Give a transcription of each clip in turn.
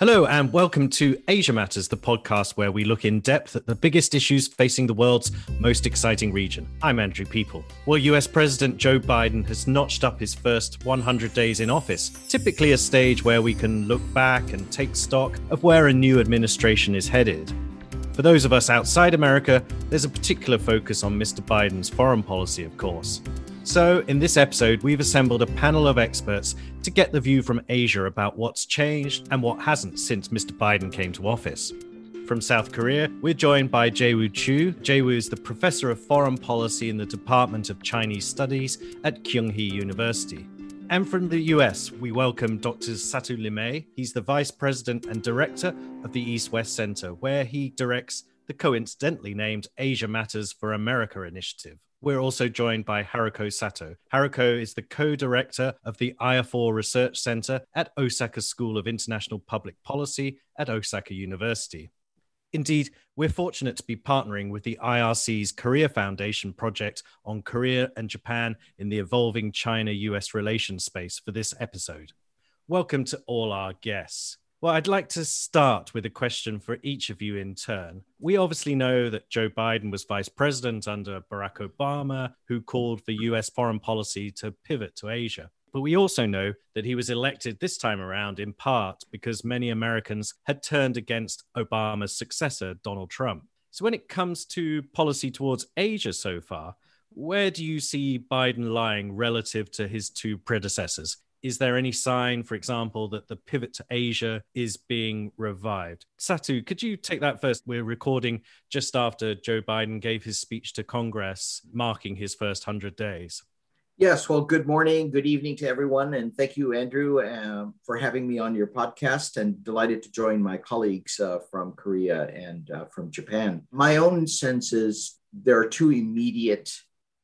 Hello, and welcome to Asia Matters, the podcast where we look in depth at the biggest issues facing the world's most exciting region. I'm Andrew Peaple. Well, US President Joe Biden has notched up his first 100 days in office, typically a stage where we can look back and take stock of where a new administration is headed. For those of us outside America, there's a particular focus on Mr. Biden's foreign policy, of course. So, in this episode, we've assembled a panel of experts to get the view from Asia about what's changed and what hasn't since Mr. Biden came to office. From South Korea, we're joined by Jaewoo Choo. Jaewoo is the professor of foreign policy in the Department of Chinese Studies at Kyunghee University. And from the US, we welcome Dr. Satu Limaye. He's the vice president and director of the East West Center, where he directs the coincidentally named Asia Matters for America initiative. We're also joined by Haruko Satoh. Haruko is the co director of the IFOR Research Center at Osaka School of International Public Policy at Osaka University. Indeed, we're fortunate to be partnering with the IRC's Korea Foundation project on Korea and Japan in the evolving China US relations space for this episode. Welcome to all our guests. Well, I'd like to start with a question for each of you in turn. We obviously know that Joe Biden was vice president under Barack Obama, who called for US foreign policy to pivot to Asia. But we also know that he was elected this time around in part because many Americans had turned against Obama's successor, Donald Trump. So, when it comes to policy towards Asia so far, where do you see Biden lying relative to his two predecessors? Is there any sign, for example, that the pivot to Asia is being revived? Satu, could you take that first? We're recording just after Joe Biden gave his speech to Congress, marking his first 100 days. Yes, well, good morning, good evening to everyone. And thank you, Andrew, uh, for having me on your podcast and delighted to join my colleagues uh, from Korea and uh, from Japan. My own sense is there are two immediate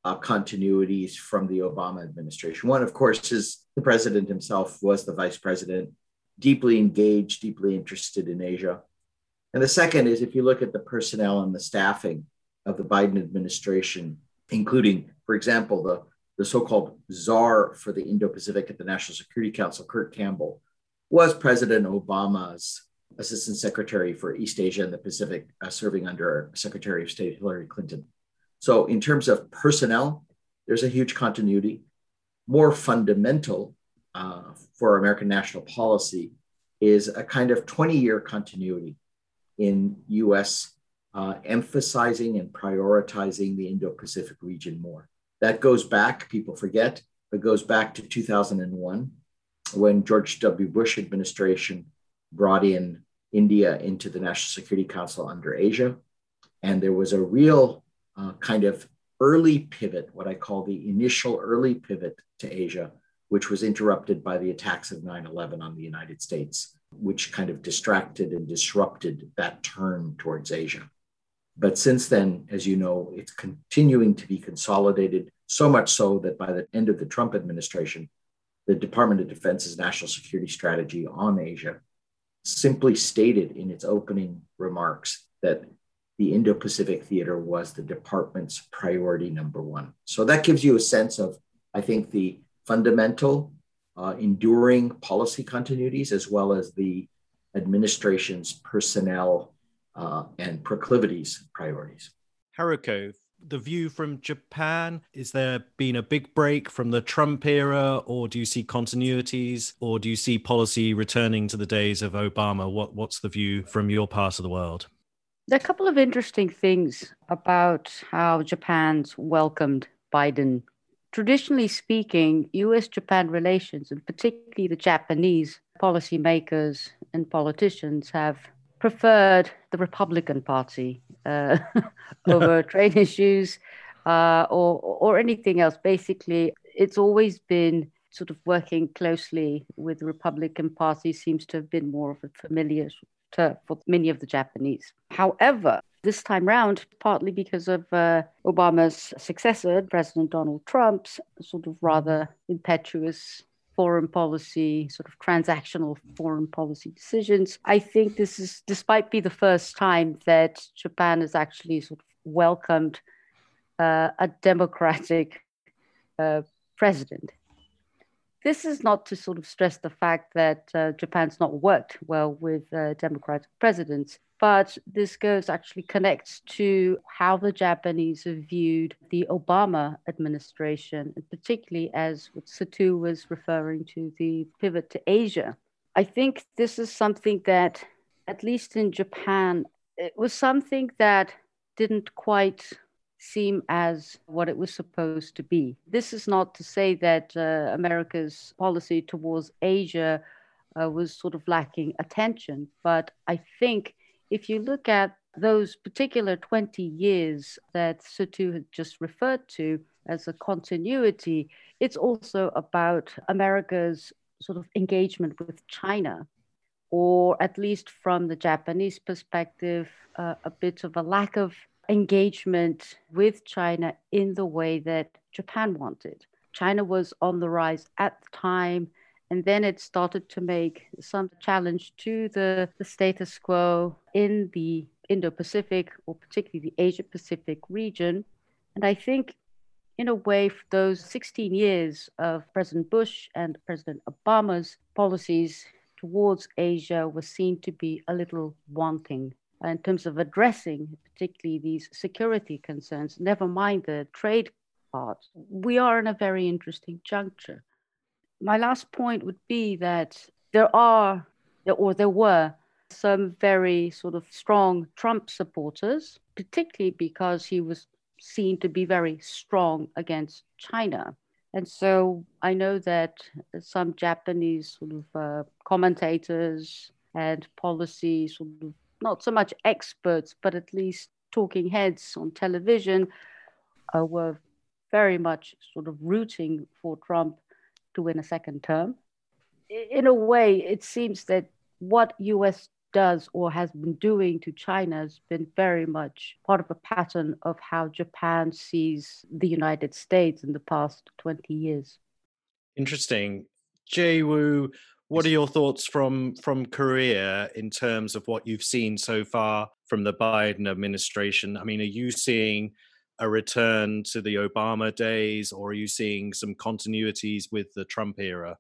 uh, continuities from the Obama administration. One, of course, is the president himself was the vice president, deeply engaged, deeply interested in Asia. And the second is if you look at the personnel and the staffing of the Biden administration, including, for example, the, the so called czar for the Indo Pacific at the National Security Council, Kurt Campbell, was President Obama's assistant secretary for East Asia and the Pacific, uh, serving under Secretary of State Hillary Clinton. So, in terms of personnel, there's a huge continuity. More fundamental uh, for American national policy is a kind of 20 year continuity in US uh, emphasizing and prioritizing the Indo Pacific region more. That goes back, people forget, but goes back to 2001 when George W. Bush administration brought in India into the National Security Council under Asia. And there was a real uh, kind of early pivot, what I call the initial early pivot to Asia, which was interrupted by the attacks of 9 11 on the United States, which kind of distracted and disrupted that turn towards Asia. But since then, as you know, it's continuing to be consolidated, so much so that by the end of the Trump administration, the Department of Defense's national security strategy on Asia simply stated in its opening remarks that the Indo Pacific theater was the department's priority number one. So that gives you a sense of, I think, the fundamental, uh, enduring policy continuities, as well as the administration's personnel uh, and proclivities priorities. Haruko, the view from Japan? Is there been a big break from the Trump era, or do you see continuities, or do you see policy returning to the days of Obama? What, what's the view from your part of the world? There are a couple of interesting things about how Japan's welcomed Biden. Traditionally speaking, US Japan relations, and particularly the Japanese policymakers and politicians, have preferred the Republican Party uh, over trade issues uh, or, or anything else. Basically, it's always been sort of working closely with the Republican Party, seems to have been more of a familiar for many of the Japanese. However, this time round, partly because of uh, Obama's successor, President Donald Trump's sort of rather impetuous foreign policy, sort of transactional foreign policy decisions. I think this is, despite be the first time that Japan has actually sort of welcomed uh, a democratic uh, president. This is not to sort of stress the fact that uh, Japan's not worked well with uh, democratic presidents, but this goes actually connects to how the Japanese have viewed the Obama administration, particularly as what Satu was referring to the pivot to Asia. I think this is something that, at least in Japan, it was something that didn't quite seem as what it was supposed to be. This is not to say that uh, America's policy towards Asia uh, was sort of lacking attention, but I think if you look at those particular 20 years that Satu had just referred to as a continuity, it's also about America's sort of engagement with China, or at least from the Japanese perspective, uh, a bit of a lack of engagement with China in the way that Japan wanted. China was on the rise at the time, and then it started to make some challenge to the, the status quo in the Indo Pacific, or particularly the Asia Pacific region. And I think, in a way, those 16 years of President Bush and President Obama's policies towards Asia were seen to be a little wanting in terms of addressing particularly these security concerns, never mind the trade part, we are in a very interesting juncture. My last point would be that there are, or there were, some very sort of strong Trump supporters, particularly because he was seen to be very strong against China. And so I know that some Japanese sort of uh, commentators and policy sort of not so much experts, but at least talking heads on television uh, were very much sort of rooting for Trump to win a second term. In a way, it seems that what US does or has been doing to China has been very much part of a pattern of how Japan sees the United States in the past 20 years. Interesting. Jaewoo, what are your thoughts from from Korea in terms of what you've seen so far from the Biden administration? I mean, are you seeing a return to the Obama days, or are you seeing some continuities with the Trump era?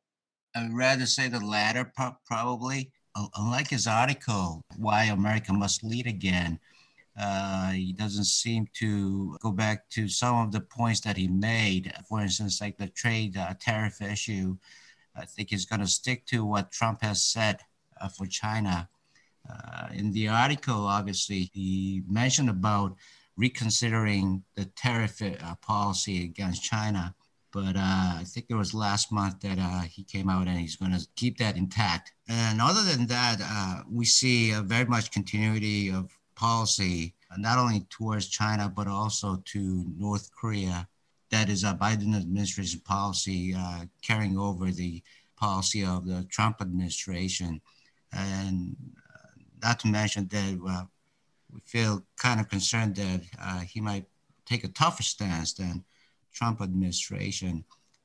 I'd rather say the latter, probably. Unlike his article, "Why America Must Lead Again," uh, he doesn't seem to go back to some of the points that he made. For instance, like the trade uh, tariff issue I think he's going to stick to what Trump has said uh, for China. Uh, in the article, obviously, he mentioned about reconsidering the tariff uh, policy against China. But uh, I think it was last month that uh, he came out and he's going to keep that intact. And other than that, uh, we see very much continuity of policy, not only towards China, but also to North Korea that is a Biden administration policy uh, carrying over the policy of the Trump administration. And uh, not to mention that uh, we feel kind of concerned that uh, he might take a tougher stance than Trump administration.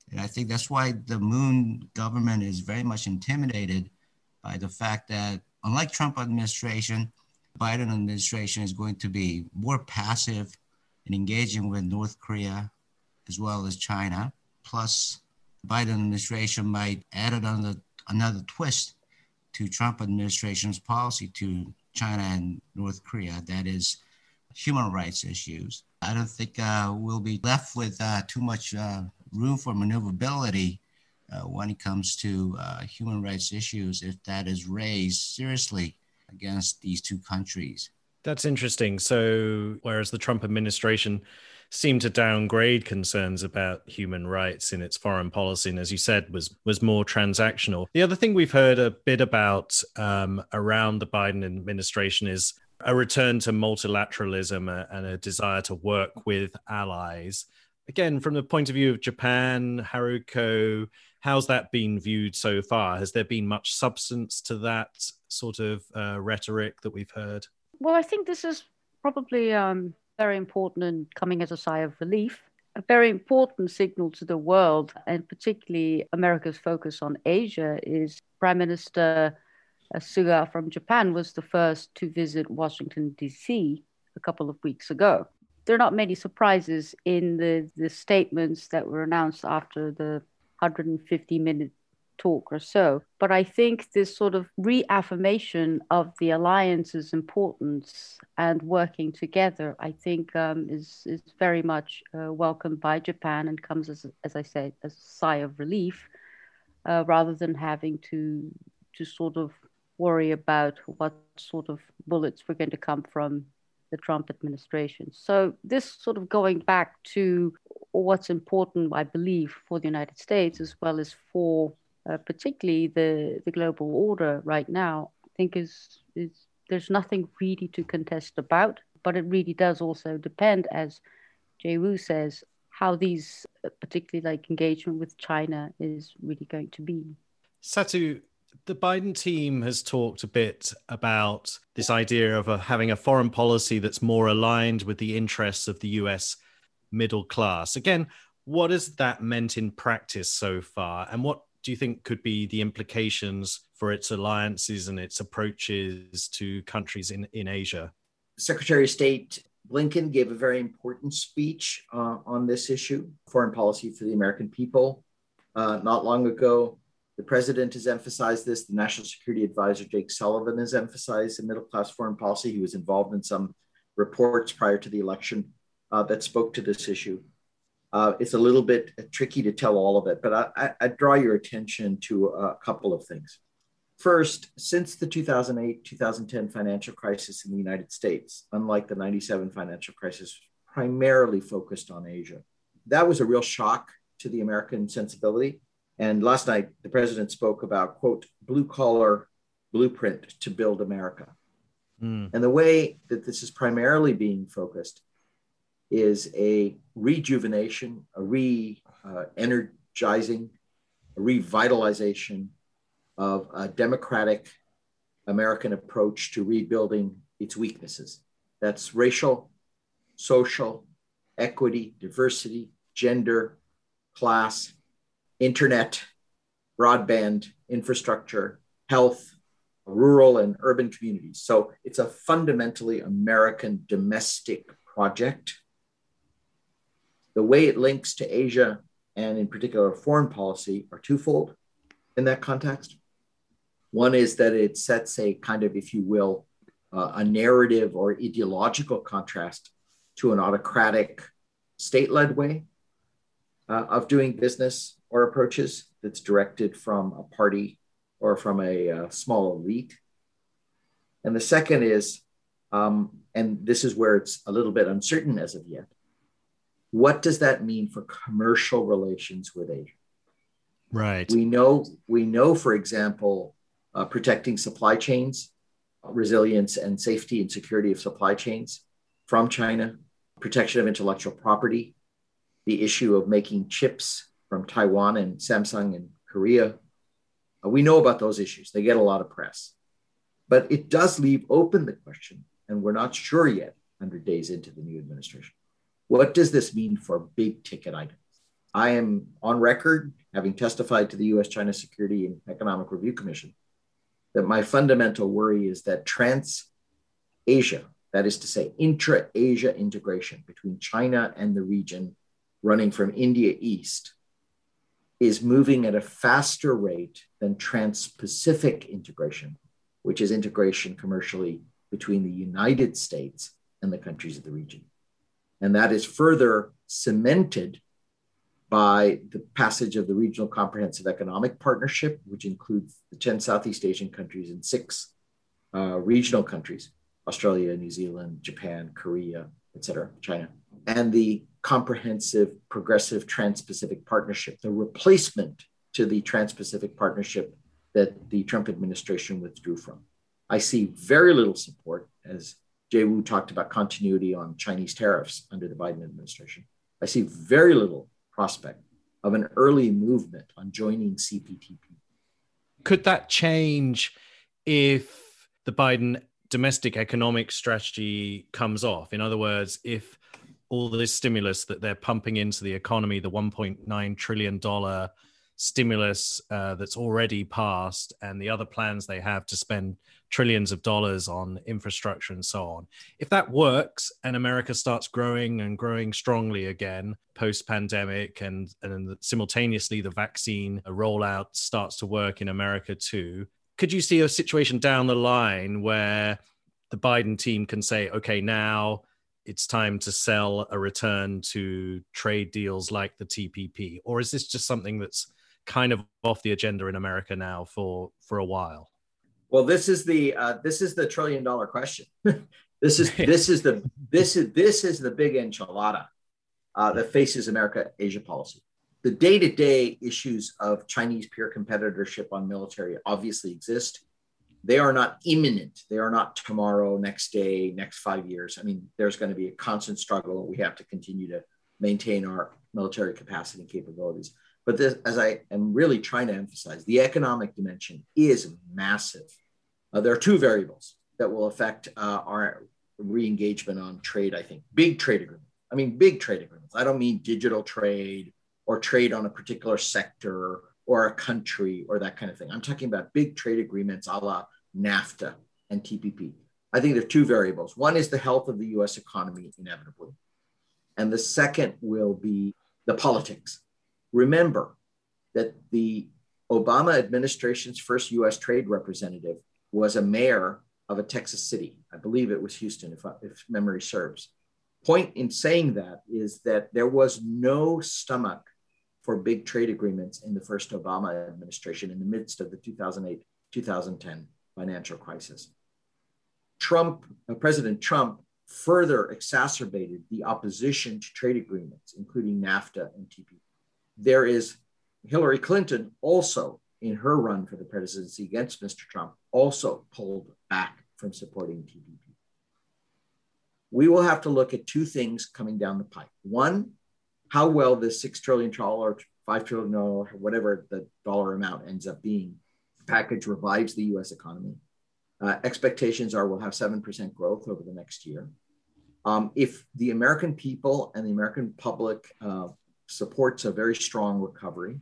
And I think that's why the Moon government is very much intimidated by the fact that unlike Trump administration, Biden administration is going to be more passive in engaging with North Korea, as well as China. Plus, the Biden administration might add another, another twist to Trump administration's policy to China and North Korea, that is human rights issues. I don't think uh, we'll be left with uh, too much uh, room for maneuverability uh, when it comes to uh, human rights issues if that is raised seriously against these two countries. That's interesting. So, whereas the Trump administration seemed to downgrade concerns about human rights in its foreign policy, and as you said, was was more transactional. The other thing we've heard a bit about um, around the Biden administration is a return to multilateralism and a desire to work with allies. Again, from the point of view of Japan, Haruko, how's that been viewed so far? Has there been much substance to that sort of uh, rhetoric that we've heard? Well, I think this is probably um, very important and coming as a sigh of relief. A very important signal to the world, and particularly America's focus on Asia, is Prime Minister Suga from Japan was the first to visit Washington, D.C. a couple of weeks ago. There are not many surprises in the, the statements that were announced after the 150 minute talk or so. But I think this sort of reaffirmation of the alliance's importance and working together, I think, um, is is very much uh, welcomed by Japan and comes as, as I said, as a sigh of relief, uh, rather than having to to sort of worry about what sort of bullets were going to come from the Trump administration. So this sort of going back to what's important, I believe, for the United States as well as for uh, particularly the, the global order right now, I think is, is there's nothing really to contest about, but it really does also depend, as Jaewoo says, how these, uh, particularly like engagement with China, is really going to be. Satu, the Biden team has talked a bit about this idea of a, having a foreign policy that's more aligned with the interests of the US middle class. Again, what has that meant in practice so far? And what do you think could be the implications for its alliances and its approaches to countries in, in Asia? Secretary of State Blinken gave a very important speech uh, on this issue, foreign policy for the American people, uh, not long ago. The president has emphasized this. The National Security Advisor, Jake Sullivan, has emphasized the middle class foreign policy. He was involved in some reports prior to the election uh, that spoke to this issue. Uh, it's a little bit tricky to tell all of it, but I, I, draw your attention to a couple of things. First, since the 2008 2010 financial crisis in the United States, unlike the 97 financial crisis, primarily focused on Asia. That was a real shock to the American sensibility. And last night, the president spoke about, quote, blue collar blueprint to build America. Mm. And the way that this is primarily being focused is a rejuvenation, a re energizing, a revitalization of a democratic American approach to rebuilding its weaknesses. That's racial, social, equity, diversity, gender, class, internet, broadband, infrastructure, health, rural and urban communities. So it's a fundamentally American domestic project. The way it links to Asia and, in particular, foreign policy are twofold in that context. One is that it sets a kind of, if you will, uh, a narrative or ideological contrast to an autocratic state led way uh, of doing business or approaches that's directed from a party or from a, uh, small elite. And the second is, um, and this is where it's a little bit uncertain as of yet, what does that mean for commercial relations with Asia? Right. We know, we know, for example, uh, protecting supply chains, resilience and safety and security of supply chains from China, protection of intellectual property, the issue of making chips from Taiwan and Samsung and Korea. Uh, we know about those issues, they get a lot of press. But it does leave open the question, and we're not sure yet, 100 days into the new administration. What does this mean for big ticket items? I am on record, having testified to the US China Security and Economic Review Commission, that my fundamental worry is that trans Asia, that is to say, intra Asia integration between China and the region running from India east, is moving at a faster rate than trans Pacific integration, which is integration commercially between the United States and the countries of the region. And that is further cemented by the passage of the Regional Comprehensive Economic Partnership, which includes the 10 Southeast Asian countries and six uh, regional countries Australia, New Zealand, Japan, Korea, et cetera, China, and the comprehensive progressive trans-pacific partnership the replacement to the trans-pacific partnership that the trump administration withdrew from. I see very little support as jaewoo talked about continuity on chinese tariffs under the biden administration. I see very little prospect of an early movement on joining cptp could that change if the biden domestic economic strategy comes off? In other words if all this stimulus that they're pumping into the economy, the $1.9 trillion stimulus uh, that's already passed and the other plans they have to spend trillions of dollars on infrastructure and so on. If that works and America starts growing and growing strongly again post pandemic and, and simultaneously the vaccine rollout starts to work in America too, could you see a situation down the line where the Biden team can say, okay, now it's time to sell a return to trade deals like the TPP? Or is this just something that's kind of off the agenda in America now for, for a while? Well, this is the uh, this is the trillion dollar question. this is this is the this is this is the big enchilada uh, that faces America Asia policy. The day to day issues of Chinese peer competitorship on military obviously exist. They are not imminent. They are not tomorrow, next day, next five years. I mean, there's going to be a constant struggle. We have to continue to maintain our military capacity and capabilities. But this, as I am really trying to emphasize, the economic dimension is massive. Uh, there are two variables that will affect uh, our re-engagement on trade. I think big trade agreements. I mean, big trade agreements. I don't mean digital trade or trade on a particular sector or a country or that kind of thing. I'm talking about big trade agreements a la NAFTA and TPP. I think there are two variables. One is the health of the US economy, inevitably. And the second will be the politics. Remember that the Obama administration's first US trade representative was a mayor of a Texas city. I believe it was Houston, if, if memory serves. Point in saying that is that there was no stomach for big trade agreements in the first Obama administration in the midst of the 2008 2010 financial crisis. Trump, uh, President Trump, further exacerbated the opposition to trade agreements, including NAFTA and TPP. There is Hillary Clinton also in her run for the presidency against Mr. Trump also pulled back from supporting TPP. We will have to look at two things coming down the pipe. One, how well this $6 trillion, $5 trillion, whatever the dollar amount ends up being, package revives the US economy. Uh, expectations are we'll have 7% growth over the next year. Um, if the American people and the American public uh, supports a very strong recovery,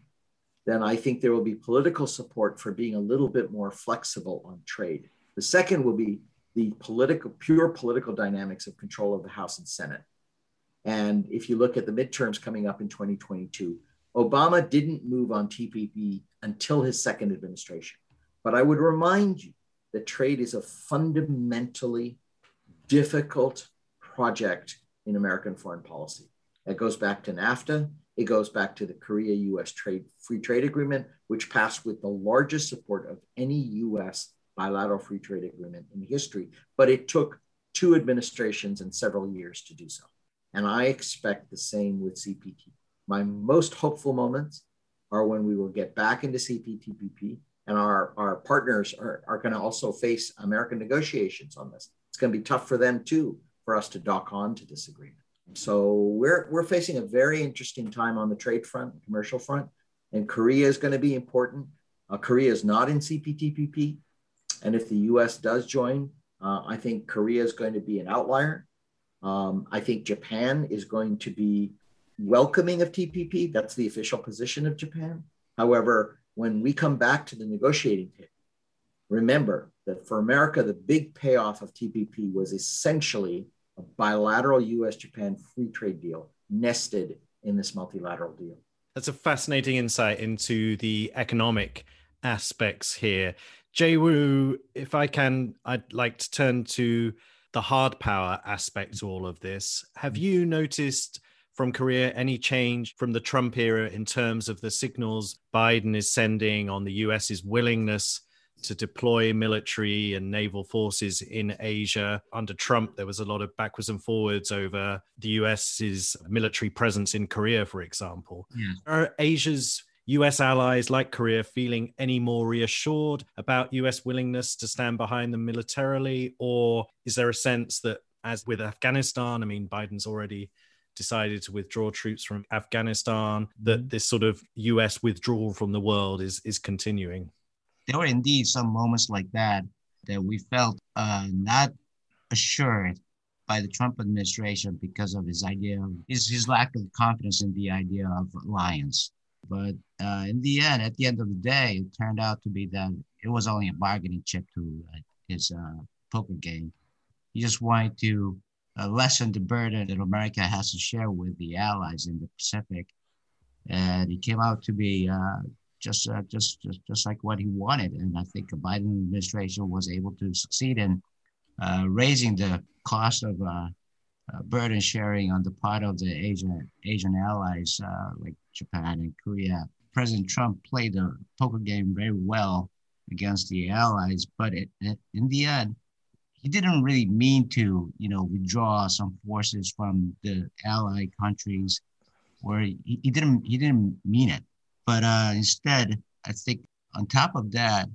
then I think there will be political support for being a little bit more flexible on trade. The second will be the political, pure political dynamics of control of the House and Senate. And if you look at the midterms coming up in 2022, Obama didn't move on TPP until his second administration. But I would remind you that trade is a fundamentally difficult project in American foreign policy. It goes back to NAFTA. It goes back to the Korea US trade free trade agreement, which passed with the largest support of any US bilateral free trade agreement in history. But it took two administrations and several years to do so. And I expect the same with CPT. My most hopeful moments are when we will get back into CPTPP and our, our partners are, are going to also face American negotiations on this. It's going to be tough for them too for us to dock on to this agreement. So we're we're facing a very interesting time on the trade front, commercial front, and Korea is going to be important. Uh, Korea is not in CPTPP, and if the U.S. does join, uh, I think Korea is going to be an outlier. Um, I think Japan is going to be welcoming of TPP. That's the official position of Japan. However, when we come back to the negotiating table, remember that for America, the big payoff of TPP was essentially a bilateral US Japan free trade deal nested in this multilateral deal. That's a fascinating insight into the economic aspects here. Jae-woo, if I can, I'd like to turn to the hard power aspect to all of this. Have you noticed from Korea any change from the Trump era in terms of the signals Biden is sending on the US's willingness to deploy military and naval forces in Asia. Under Trump, there was a lot of backwards and forwards over the US's military presence in Korea, for example. Yeah. Are Asia's US allies like Korea feeling any more reassured about US willingness to stand behind them militarily? Or is there a sense that, as with Afghanistan, I mean, Biden's already decided to withdraw troops from Afghanistan, that mm-hmm. this sort of US withdrawal from the world is, is continuing? There were indeed some moments like that that we felt uh, not assured by the Trump administration because of his idea of his, his lack of confidence in the idea of alliance. But uh, in the end, at the end of the day, it turned out to be that it was only a bargaining chip to uh, his uh, poker game. He just wanted to uh, lessen the burden that America has to share with the allies in the Pacific, and it came out to be uh, just, uh, just just just like what he wanted. And I think the Biden administration was able to succeed in uh, raising the cost of burden sharing on the part of the Asian Asian allies like Japan and Korea. President Trump played the poker game very well against the allies, but it, it, in the end, he didn't really mean to, you know, withdraw some forces from the ally countries, where he, he didn't he didn't mean it. But uh, instead, I think on top of that,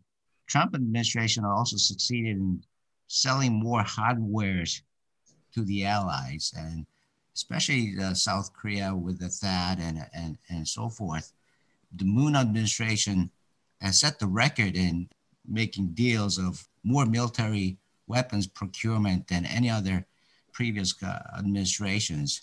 Trump administration also succeeded in selling more hardwares to the allies and especially uh, South Korea with the THAAD and, and, and so forth. The Moon administration has set the record in making deals of more military weapons procurement than any other previous uh, administrations.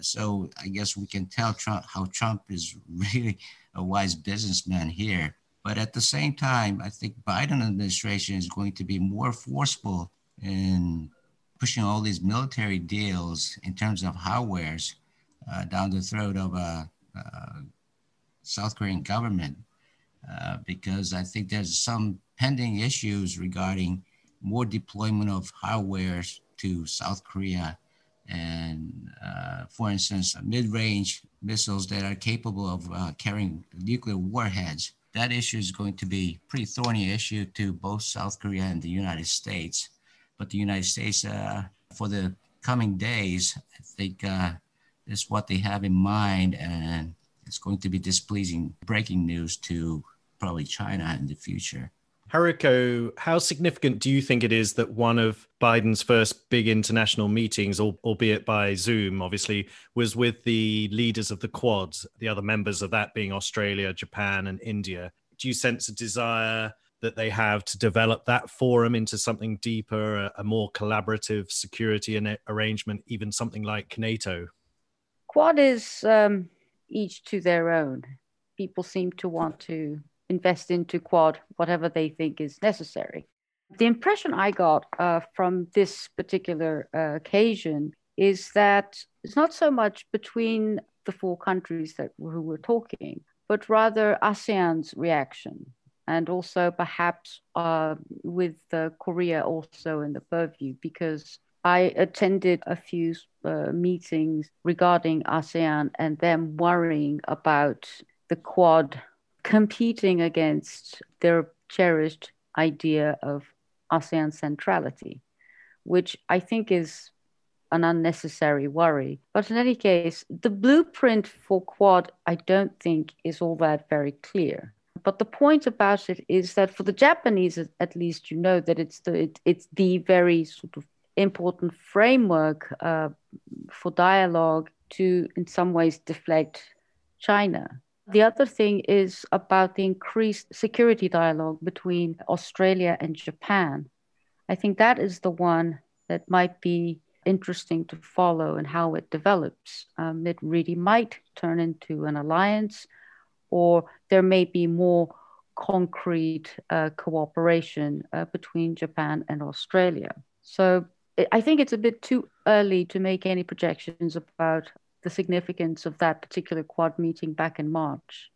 So I guess we can tell Trump how Trump is really a wise businessman here. But at the same time, I think Biden administration is going to be more forceful in pushing all these military deals in terms of hardwares uh, down the throat of a, uh, uh, South Korean government uh, because I think there's some pending issues regarding more deployment of hardware to South Korea and, uh, for instance, mid-range missiles that are capable of uh, carrying nuclear warheads. That issue is going to be a pretty thorny issue to both South Korea and the United States. But the United States, uh, for the coming days, I think uh, is what they have in mind, and it's going to be displeasing breaking news to probably China in the future. Haruko, how significant do you think it is that one of Biden's first big international meetings, albeit by Zoom, obviously, was with the leaders of the Quad, the other members of that being Australia, Japan, and India? Do you sense a desire that they have to develop that forum into something deeper, a, more collaborative security arrangement, even something like NATO? Quad is um, each to their own. People seem to want to invest into Quad whatever they think is necessary. The impression I got uh, from this particular uh, occasion is that it's not so much between the four countries that who were talking, but rather ASEAN's reaction and also perhaps uh, with Korea also in the purview, because I attended a few uh, meetings regarding ASEAN and them worrying about the Quad competing against their cherished idea of ASEAN centrality, which I think is an unnecessary worry. But in any case, the blueprint for Quad, I don't think, is all that very clear. But the point about it is that for the Japanese, at least, you know that it's the it, it's the very sort of important framework uh, for dialogue to, in some ways, deflect China. The other thing is about the increased security dialogue between Australia and Japan. I think that is the one that might be interesting to follow and how it develops. Um, it really might turn into an alliance or there may be more concrete uh, cooperation uh, between Japan and Australia. So I think it's a bit too early to make any projections about the significance of that particular Quad meeting back in March.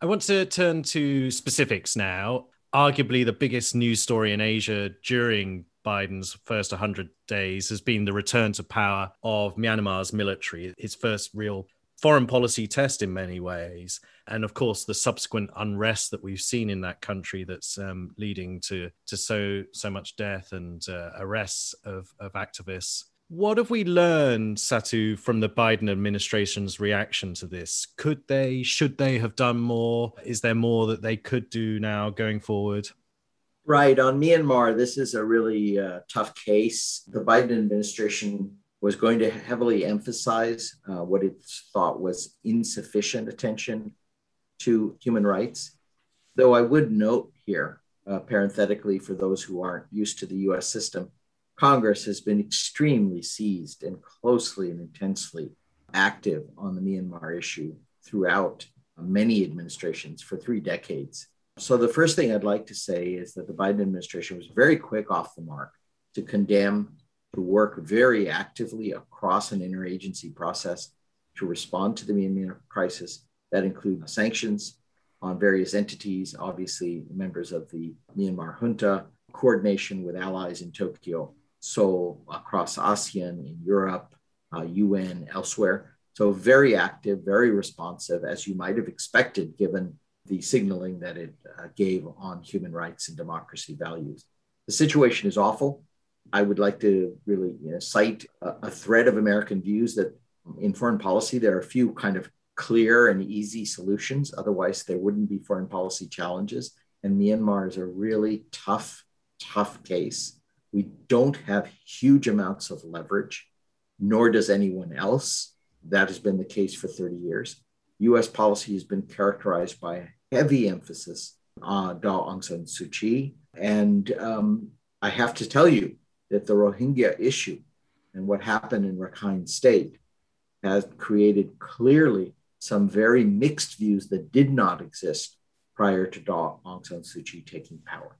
I want to turn to specifics now. Arguably, the biggest news story in Asia during Biden's first 100 days has been the return to power of Myanmar's military, his first real foreign policy test in many ways. And of course, the subsequent unrest that we've seen in that country that's um, leading to, to so, so much death and uh, arrests of, of activists. What have we learned, Satu, from the Biden administration's reaction to this? Could they, should they have done more? Is there more that they could do now going forward? Right. On Myanmar, this is a really uh, tough case. The Biden administration was going to heavily emphasize uh, what it thought was insufficient attention to human rights. Though I would note here, uh, parenthetically, for those who aren't used to the US system, Congress has been extremely seized and closely and intensely active on the Myanmar issue throughout many administrations for three decades. So, the first thing I'd like to say is that the Biden administration was very quick off the mark to condemn, to work very actively across an interagency process to respond to the Myanmar crisis. That includes sanctions on various entities, obviously, members of the Myanmar junta, coordination with allies in Tokyo, Seoul, across ASEAN, in Europe, uh, UN, elsewhere. So, very active, very responsive, as you might have expected, given the signaling that it uh, gave on human rights and democracy values. The situation is awful. I would like to really you know, cite a, a thread of American views that in foreign policy, there are a few kind of clear and easy solutions. Otherwise, there wouldn't be foreign policy challenges. And Myanmar is a really tough, tough case. We don't have huge amounts of leverage, nor does anyone else. That has been the case for 30 years. US policy has been characterized by heavy emphasis on Daw Aung San Suu Kyi. And um, I have to tell you that the Rohingya issue and what happened in Rakhine State has created clearly some very mixed views that did not exist prior to Daw Aung San Suu Kyi taking power.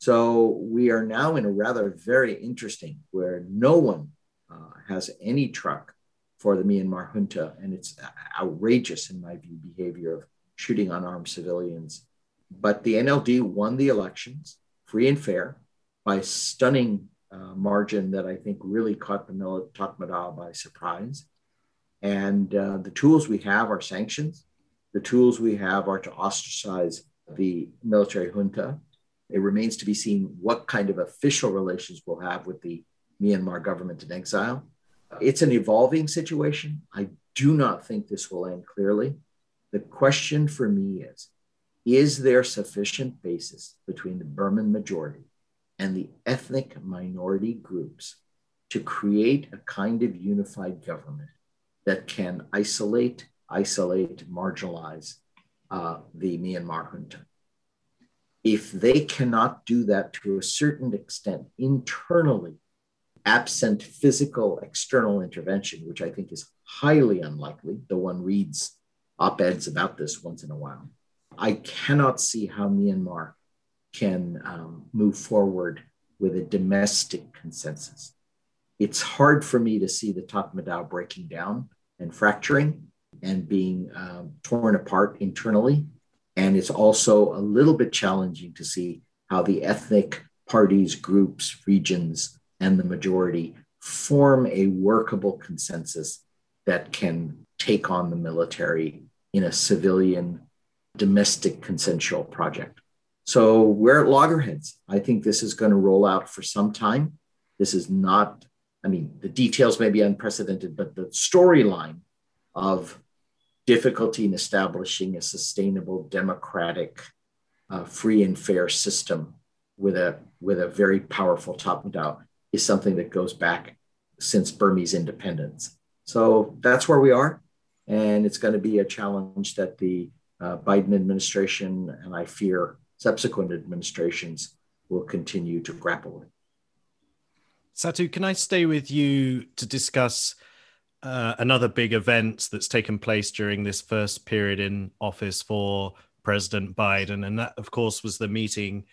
So we are now in a rather very interesting where no one uh, has any truck for the Myanmar junta, and it's outrageous in my view behavior of shooting unarmed civilians. But the NLD won the elections, free and fair, by stunning uh, margin that I think really caught the Tatmadaw by surprise. And uh, the tools we have are sanctions. The tools we have are to ostracize the military junta. It remains to be seen what kind of official relations we'll have with the Myanmar government in exile. It's an evolving situation. I do not think this will end clearly. The question for me is Is there sufficient basis between the Burman majority and the ethnic minority groups to create a kind of unified government that can isolate, isolate, marginalize uh, the Myanmar junta. If they cannot do that to a certain extent internally, absent physical external intervention, which I think is highly unlikely, though one reads op eds about this once in a while, I cannot see how Myanmar can um, move forward with a domestic consensus it's hard for me to see the Tatmadaw breaking down and fracturing and being um, torn apart internally. And it's also a little bit challenging to see how the ethnic parties, groups, regions, and the majority form a workable consensus that can take on the military in a civilian, domestic, consensual project. So we're at loggerheads. I think this is going to roll out for some time. This is not I mean, the details may be unprecedented, but the storyline of difficulty in establishing a sustainable, democratic, uh, free and fair system with a with a very powerful top down is something that goes back since Burmese independence. So that's where we are, and it's going to be a challenge that the uh, Biden administration and I fear subsequent administrations will continue to grapple with. Satu, can I stay with you to discuss uh, another big event that's taken place during this first period in office for President Biden? And that, of course, was the meeting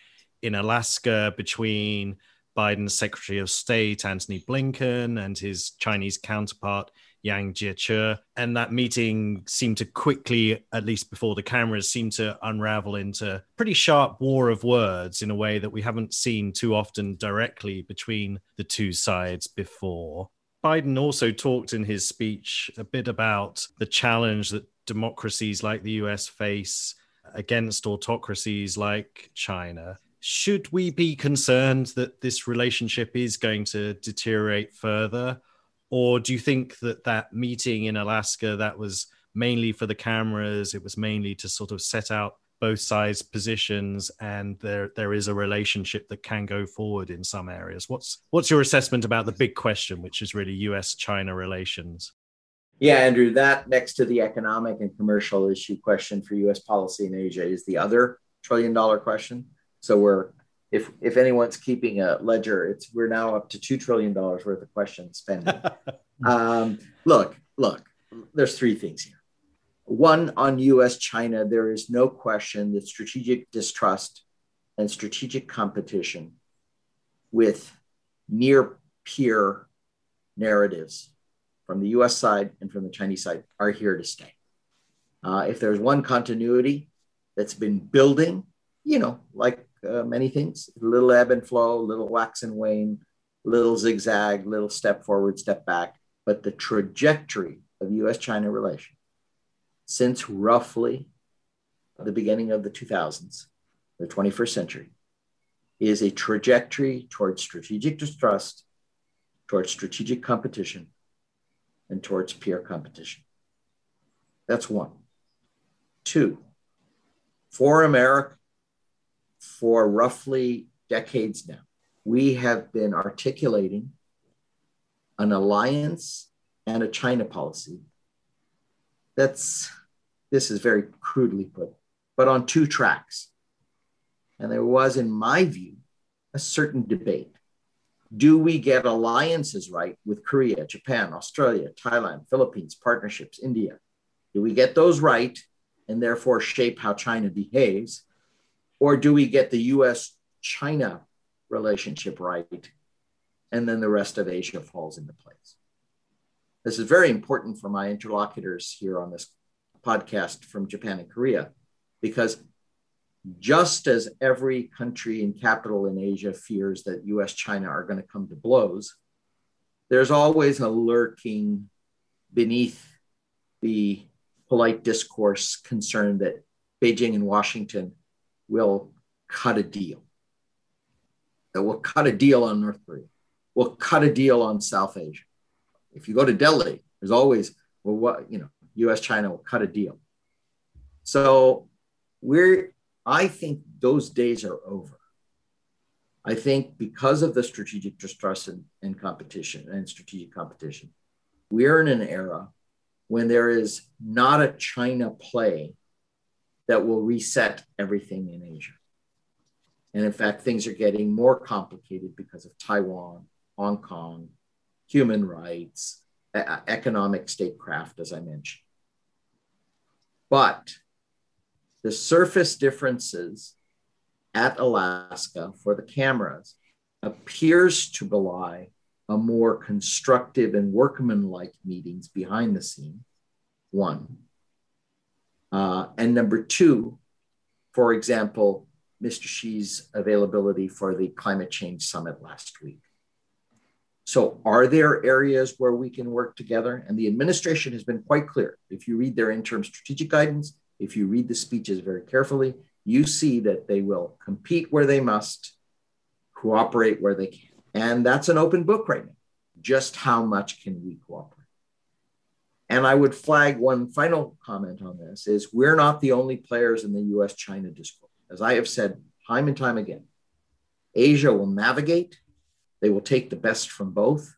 in Alaska between Biden's Secretary of State, Antony Blinken, and his Chinese counterpart, Yang Jiechi. And that meeting seemed to quickly, at least before the cameras, seemed to unravel into pretty sharp war of words in a way that we haven't seen too often directly between the two sides before. Biden also talked in his speech a bit about the challenge that democracies like the US face against autocracies like China. Should we be concerned that this relationship is going to deteriorate further? or do you think that that meeting in Alaska that was mainly for the cameras it was mainly to sort of set out both sides positions and there there is a relationship that can go forward in some areas what's what's your assessment about the big question which is really US China relations yeah Andrew that next to the economic and commercial issue question for US policy in Asia is the other trillion dollar question so we're if if anyone's keeping a ledger, it's we're now up to two trillion dollars worth of questions spending. um, look, look, there's three things here. One on US China, there is no question that strategic distrust and strategic competition with near peer narratives from the US side and from the Chinese side are here to stay. Uh, if there's one continuity that's been building, you know, like uh, many things, little ebb and flow, little wax and wane, little zigzag, little step forward, step back, but the trajectory of US China relations since roughly the beginning of the 2000s, the 21st century, is a trajectory towards strategic distrust, towards strategic competition, and towards peer competition. That's one. Two, for America, for roughly decades now, we have been articulating an alliance and a China policy that's, this is very crudely put, but on two tracks. And there was, in my view, a certain debate. Do we get alliances right with Korea, Japan, Australia, Thailand, Philippines, partnerships, India? Do we get those right and therefore shape how China behaves? Or do we get the US China relationship right and then the rest of Asia falls into place? This is very important for my interlocutors here on this podcast from Japan and Korea, because just as every country and capital in Asia fears that US China are going to come to blows, there's always a lurking beneath the polite discourse concern that Beijing and Washington will cut a deal. That will cut a deal on North Korea, will cut a deal on South Asia if you go to Delhi, there's always, well, what, you know, US China will cut a deal. So we're, I think those days are over. I think because of the strategic distrust and, and competition and strategic competition, we're in an era when there is not a China play that will reset everything in Asia. And in fact, things are getting more complicated because of Taiwan, Hong Kong, human rights, economic statecraft, as I mentioned. But the surface differences at Alaska for the cameras appears to belie a more constructive and workmanlike meetings behind the scenes. One. Uh, and number two, for example, Mr. Xi's availability for the climate change summit last week. So, are there areas where we can work together? And the administration has been quite clear. If you read their interim strategic guidance, if you read the speeches very carefully, you see that they will compete where they must, cooperate where they can. And that's an open book right now. Just how much can we cooperate? And I would flag one final comment on this is we're not the only players in the US China discourse. As I have said time and time again, Asia will navigate they will take the best from both.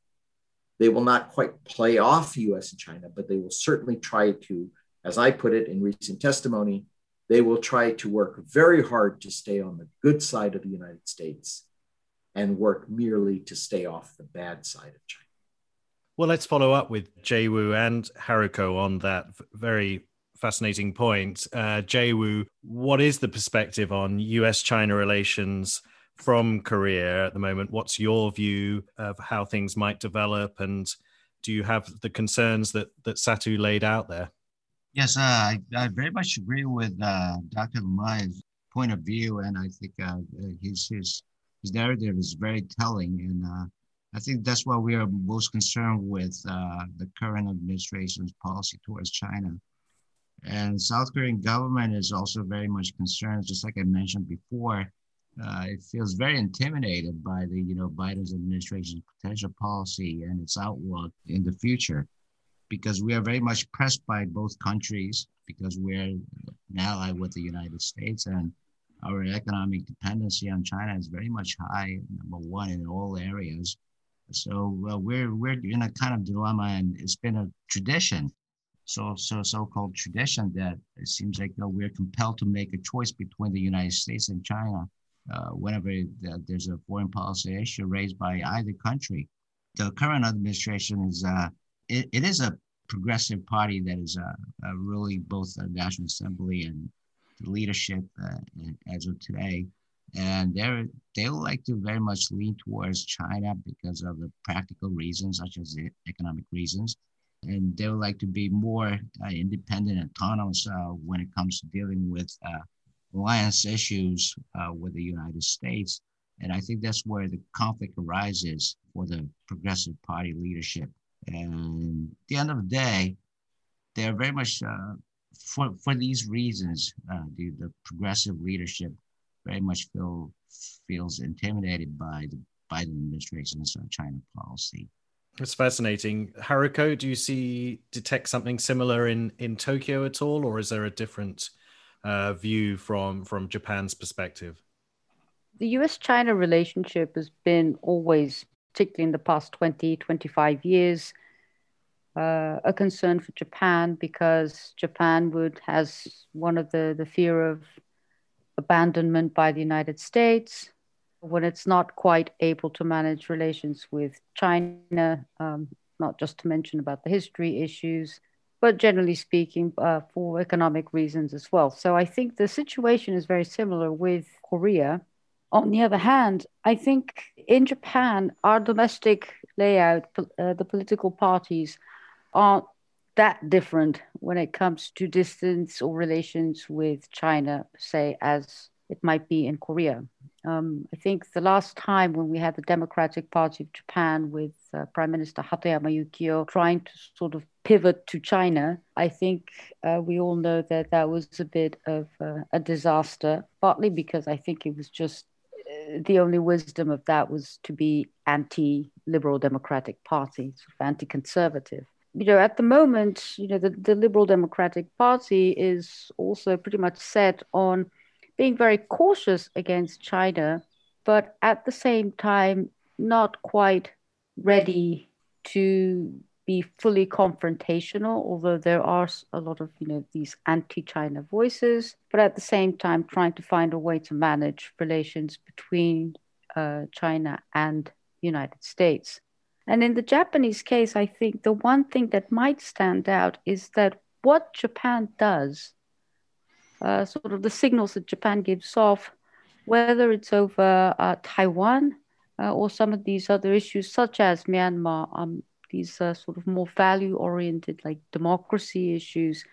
They will not quite play off US and China, but they will certainly try to, as I put it in recent testimony, they will try to work very hard to stay on the good side of the United States and work merely to stay off the bad side of China. Well, let's follow up with Jaewoo and Haruko on that very fascinating point. Uh, Jaewoo, what is the perspective on US China relations from Korea at the moment. What's your view of how things might develop, and do you have the concerns that that Satu laid out there? Yes, uh, I, I very much agree with uh, Dr. Limaye's point of view, and I think uh, his his his narrative is very telling, and uh, I think that's why we are most concerned with uh, the current administration's policy towards China. And South Korean government is also very much concerned, just like I mentioned before, uh, it feels very intimidated by the you know Biden's administration's potential policy and its outlook in the future, because we are very much pressed by both countries because we're an ally with the United States and our economic dependency on China is very much high, number one in all areas. So uh, we're we're in a kind of dilemma, and it's been a tradition, so so so-called tradition that it seems like you know, we're compelled to make a choice between the United States and China uh, whenever there's a foreign policy issue raised by either country. The current administration is uh, it, it is a progressive party that is uh, uh, really both the National Assembly and the leadership uh, as of today. And they they would like to very much lean towards China because of the practical reasons, such as the economic reasons. And they would like to be more uh, independent and autonomous when it comes to dealing with alliance issues with the United States. And I think that's where the conflict arises for the Progressive Party leadership. And at the end of the day, they're very much, uh, for, for these reasons, uh, the, the progressive leadership very much feel, feels intimidated by the Biden administration's uh, China policy. It's fascinating. Haruko, do you see detect something similar in in Tokyo at all, or is there a different uh, view from from Japan's perspective? the US China relationship has been always, particularly in the past 20, 25 years, uh, a concern for Japan because Japan would has one of the, the fear of abandonment by the United States when it's not quite able to manage relations with China, um, not just to mention about the history issues, but generally speaking, uh, for economic reasons as well. So I think the situation is very similar with Korea on the other hand, I think in Japan, our domestic layout, uh, the political parties aren't that different when it comes to distance or relations with China, say, as it might be in Korea. Um, I think the last time when we had the Democratic Party of Japan with uh, Prime Minister Hatoyama Yukio trying to sort of pivot to China, I think uh, we all know that that was a bit of uh, a disaster, partly because I think it was just the only wisdom of that was to be anti-liberal democratic party, sort of anti-conservative. You know, at the moment, you know, the, the Liberal Democratic Party is also pretty much set on being very cautious against China, but at the same time, not quite ready to be fully confrontational, although there are a lot of you know these anti-China voices, but at the same time trying to find a way to manage relations between uh, China and the United States. And in the Japanese case, I think the one thing that might stand out is that what Japan does, uh, sort of the signals that Japan gives off, whether it's over uh, Taiwan or some of these other issues, such as Myanmar, um, these uh, sort of more value oriented, like democracy issues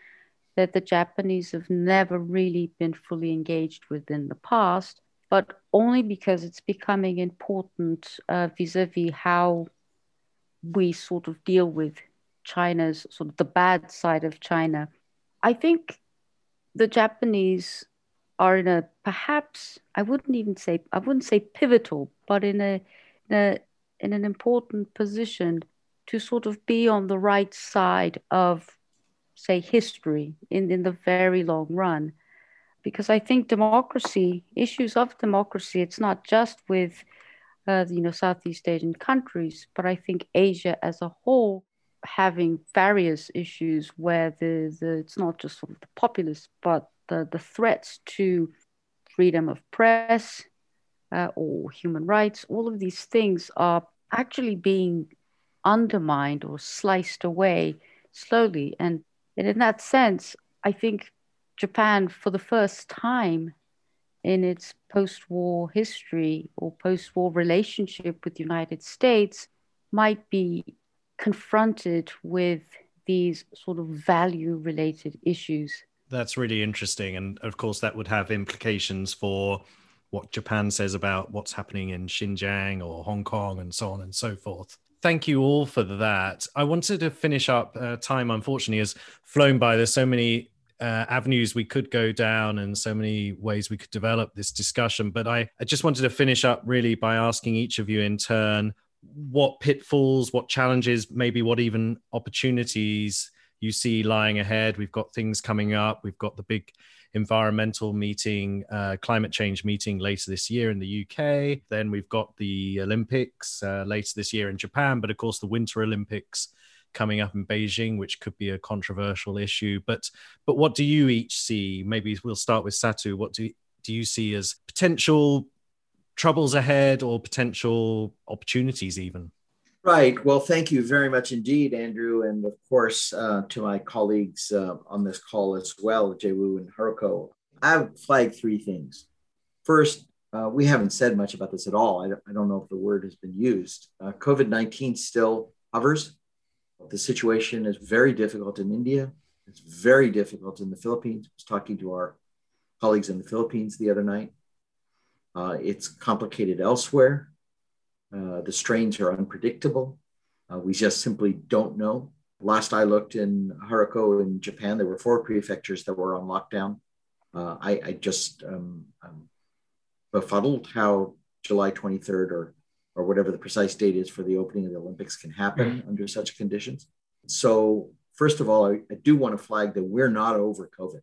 that the Japanese have never really been fully engaged with in the past, but only because it's becoming important vis a vis how we sort of deal with China's sort of the bad side of China. I think the Japanese are in a perhaps I wouldn't even say I wouldn't say pivotal, but in a in, a, in an important position to sort of be on the right side of, say, history in, in the very long run. Because I think democracy, issues of democracy, it's not just with, uh, you know, Southeast Asian countries, but I think Asia as a whole having various issues where the, the it's not just sort of the populace, but the, the threats to freedom of press uh, or human rights, all of these things are actually being undermined or sliced away slowly. And, and in that sense, I think Japan, for the first time in its post war history or post war relationship with the United States, might be confronted with these sort of value related issues. That's really interesting. And of course, that would have implications for what Japan says about what's happening in Xinjiang or Hong Kong and so on and so forth thank you all for that. I wanted to finish up. Uh, time, unfortunately, has flown by. There's so many uh, avenues we could go down and so many ways we could develop this discussion. But I, I just wanted to finish up really by asking each of you in turn what pitfalls, what challenges, maybe what even opportunities you see lying ahead. We've got things coming up. We've got the big environmental meeting, uh, climate change meeting later this year in the UK. Then we've got the Olympics uh, later this year in Japan, but of course, the Winter Olympics coming up in Beijing, which could be a controversial issue. But but what do you each see? Maybe we'll start with Satu. What do do you see as potential troubles ahead or potential opportunities even? Right. Well, thank you very much indeed, Andrew. And of course, uh, to my colleagues uh, on this call as well, Jaewoo and Haruko. I've flagged three things. First, uh, we haven't said much about this at all. I don't, I don't know if the word has been used. Uh, COVID 19 still hovers. The situation is very difficult in India. It's very difficult in the Philippines. I was talking to our colleagues in the Philippines the other night. Uh, it's complicated elsewhere. Uh, the strains are unpredictable. Uh, we just simply don't know. Last I looked in Haruko in Japan, there were four prefectures that were on lockdown. Uh, I, I, just um, um, befuddled how July 23rd or or whatever the precise date is for the opening of the Olympics can happen mm-hmm. under such conditions. So, first of all, I, I, do want to flag that we're not over COVID.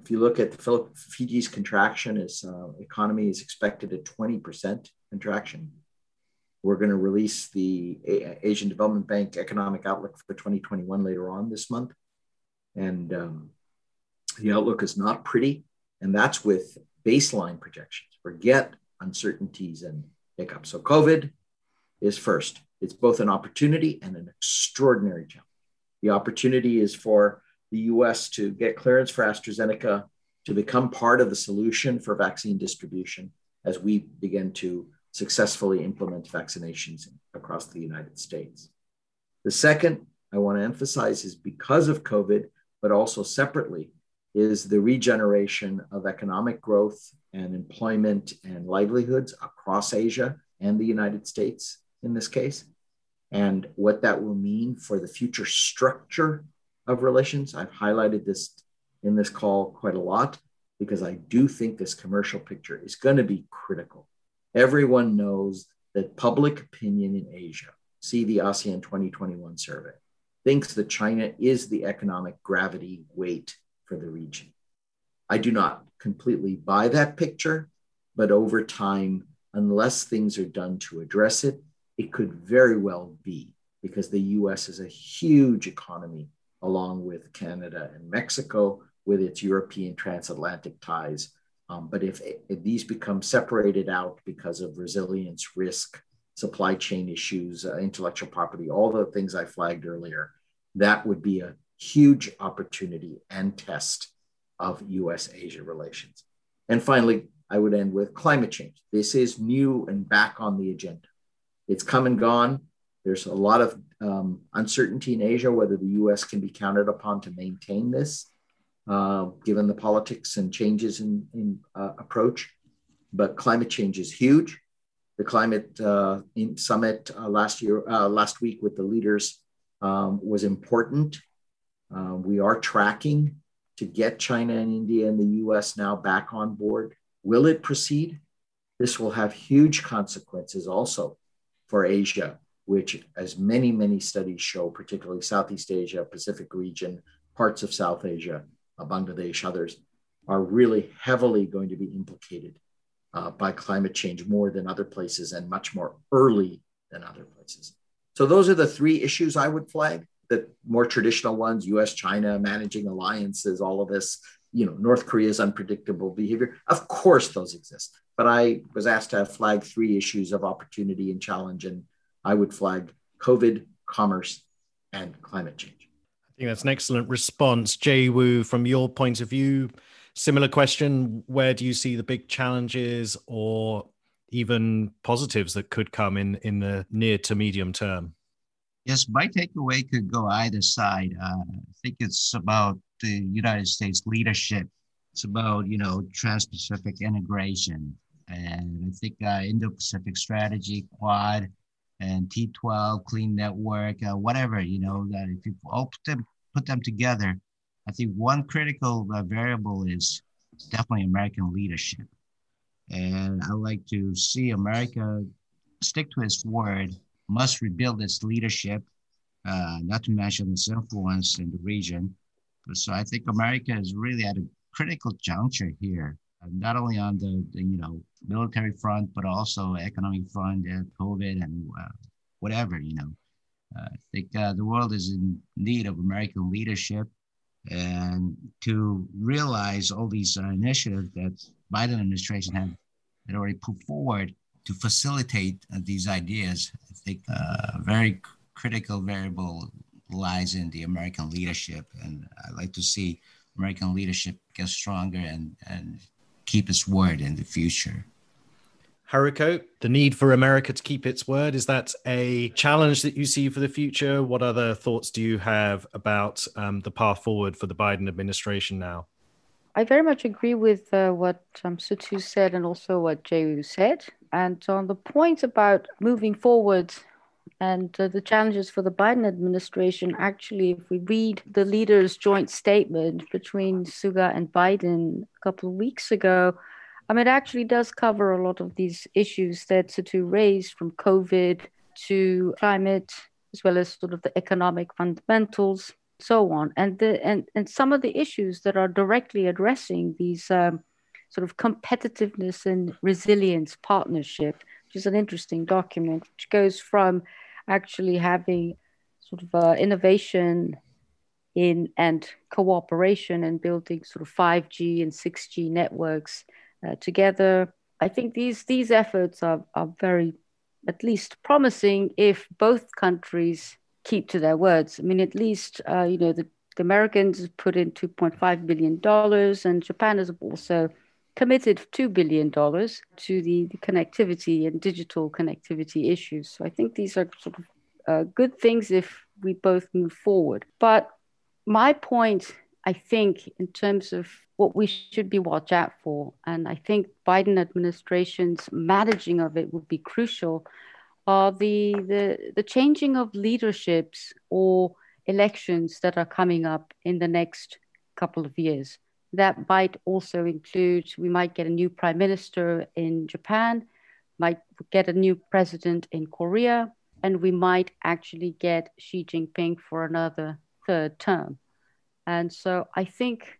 If you look at the Fiji's contraction, its uh, economy is expected at 20% contraction. We're going to release the Asian Development Bank economic outlook for 2021 later on this month. And um, the outlook is not pretty. And that's with baseline projections. Forget uncertainties and hiccups. So, COVID is first. It's both an opportunity and an extraordinary challenge. The opportunity is for the US to get clearance for AstraZeneca to become part of the solution for vaccine distribution as we begin to successfully implement vaccinations across the United States. The second I want to emphasize is because of COVID, but also separately, is the regeneration of economic growth and employment and livelihoods across Asia and the United States in this case, and what that will mean for the future structure of relations. I've highlighted this in this call quite a lot because I do think this commercial picture is going to be critical Everyone knows that public opinion in Asia, see the ASEAN 2021 survey, thinks that China is the economic gravity weight for the region. I do not completely buy that picture, but over time, unless things are done to address it, it could very well be because the US is a huge economy along with Canada and Mexico with its European transatlantic ties um, but if, if these become separated out because of resilience, risk, supply chain issues, uh, intellectual property, all the things I flagged earlier, that would be a huge opportunity and test of US Asia relations. And finally, I would end with climate change. This is new and back on the agenda. It's come and gone. There's a lot of um, uncertainty in Asia whether the US can be counted upon to maintain this uh, given the politics and changes in, in uh, approach. But climate change is huge. The climate uh, summit uh, last year, last week with the leaders um, was important. We are tracking to get China and India and the US now back on board. Will it proceed? This will have huge consequences also for Asia, which, as many, many studies show, particularly Southeast Asia, Pacific region, parts of South Asia, Bangladesh, others, are really heavily going to be implicated uh, by climate change more than other places and much more early than other places. So, those are the three issues I would flag the more traditional ones US, China, managing alliances, all of this, you know, North Korea's unpredictable behavior. Of course, those exist. But I was asked to flag three issues of opportunity and challenge, and I would flag COVID, commerce, and climate change think that's an excellent response. Jaewoo, from your point of view, similar question. Where do you see the big challenges or even positives that could come in, in the near to medium term? Yes, my takeaway could go either side. Uh, I think it's about the United States leadership. It's about, you know, trans-Pacific integration. And I think uh, Indo-Pacific strategy, Quad, and T12, Clean Network, uh, whatever, you know, that if you all put them, put them together, I think one critical uh, variable is definitely American leadership. And I like to see America stick to its word, must rebuild its leadership, uh, not to mention its influence in the region. So I think America is really at a critical juncture here not only on the, the, you know military front but also economic front and covid and uh, whatever you know uh, i think uh, the world is in need of american leadership and to realize all these uh, initiatives that biden administration had, had already put forward to facilitate these ideas, I think a very critical variable lies in the American leadership. And I'd like to see American leadership get stronger and, and keep its word in the future. Haruko, the need for America to keep its word, is that a challenge that you see for the future? What other thoughts do you have about um, the path forward for the Biden administration now? I very much agree with uh, what um, Satu said and also what Jaewoo said. And on the point about moving forward and uh, the challenges for the Biden administration, actually, if we read the leaders' joint statement between Suga and Biden a couple of weeks ago, I mean, it actually does cover a lot of these issues that Satu raised from COVID to climate, as well as sort of the economic fundamentals, so on. And, the, and, and some of the issues that are directly addressing these um, sort of competitiveness and resilience partnership, which is an interesting document, which goes from actually having sort of uh, innovation in and cooperation and building sort of 5G and 6G networks uh, together. I think these these efforts are, are very at least promising if both countries keep to their words. I mean, at least uh, you know the, the Americans put in 2.5 billion dollars, and Japan has also committed $2 billion to the, the, connectivity and digital connectivity issues. So I think these are sort of uh, good things if we both move forward. But my point, I think, in terms of what we should be watch out for, and I think Biden administration's managing of it would be crucial, are the, the, the changing of leaderships or elections that are coming up in the next couple of years. That might also include we might get a new prime minister in Japan, might get a new president in Korea, and we might actually get Xi Jinping for another third term. And so I think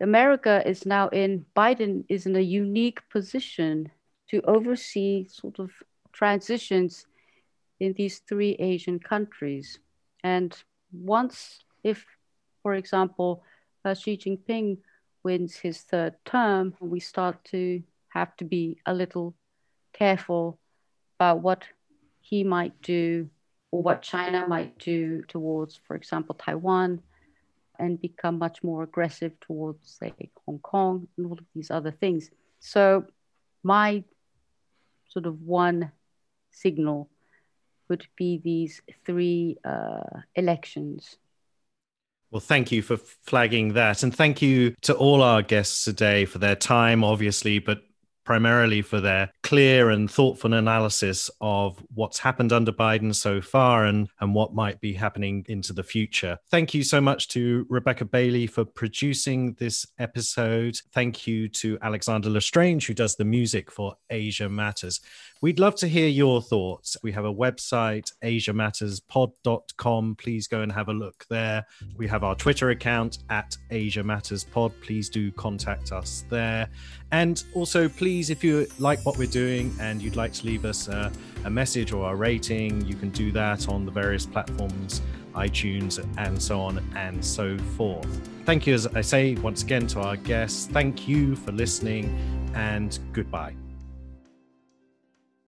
America is now in, Biden is in a unique position to oversee sort of transitions in these three Asian countries. And once, if, for example, uh, Xi Jinping wins his third term, we start to have to be a little careful about what he might do or what China might do towards, for example, Taiwan, and become much more aggressive towards, say, Hong Kong and all of these other things. So, my sort of one signal would be these three uh, elections well, thank you for flagging that. And thank you to all our guests today for their time, obviously, but primarily for their clear and thoughtful analysis of what's happened under Biden so far and, and what might be happening into the future. Thank you so much to Rebecca Bailey for producing this episode. Thank you to Alexander Lestrange, who does the music for Asia Matters. We'd love to hear your thoughts. We have a website, asiamatterspod.com. Please go and have a look there. We have our Twitter account at Asia Matters Pod. Please do contact us there. And also, please, if you like what we're doing and you'd like to leave us a, a message or a rating, you can do that on the various platforms iTunes, and so on and so forth. Thank you, as I say once again, to our guests. Thank you for listening, and goodbye.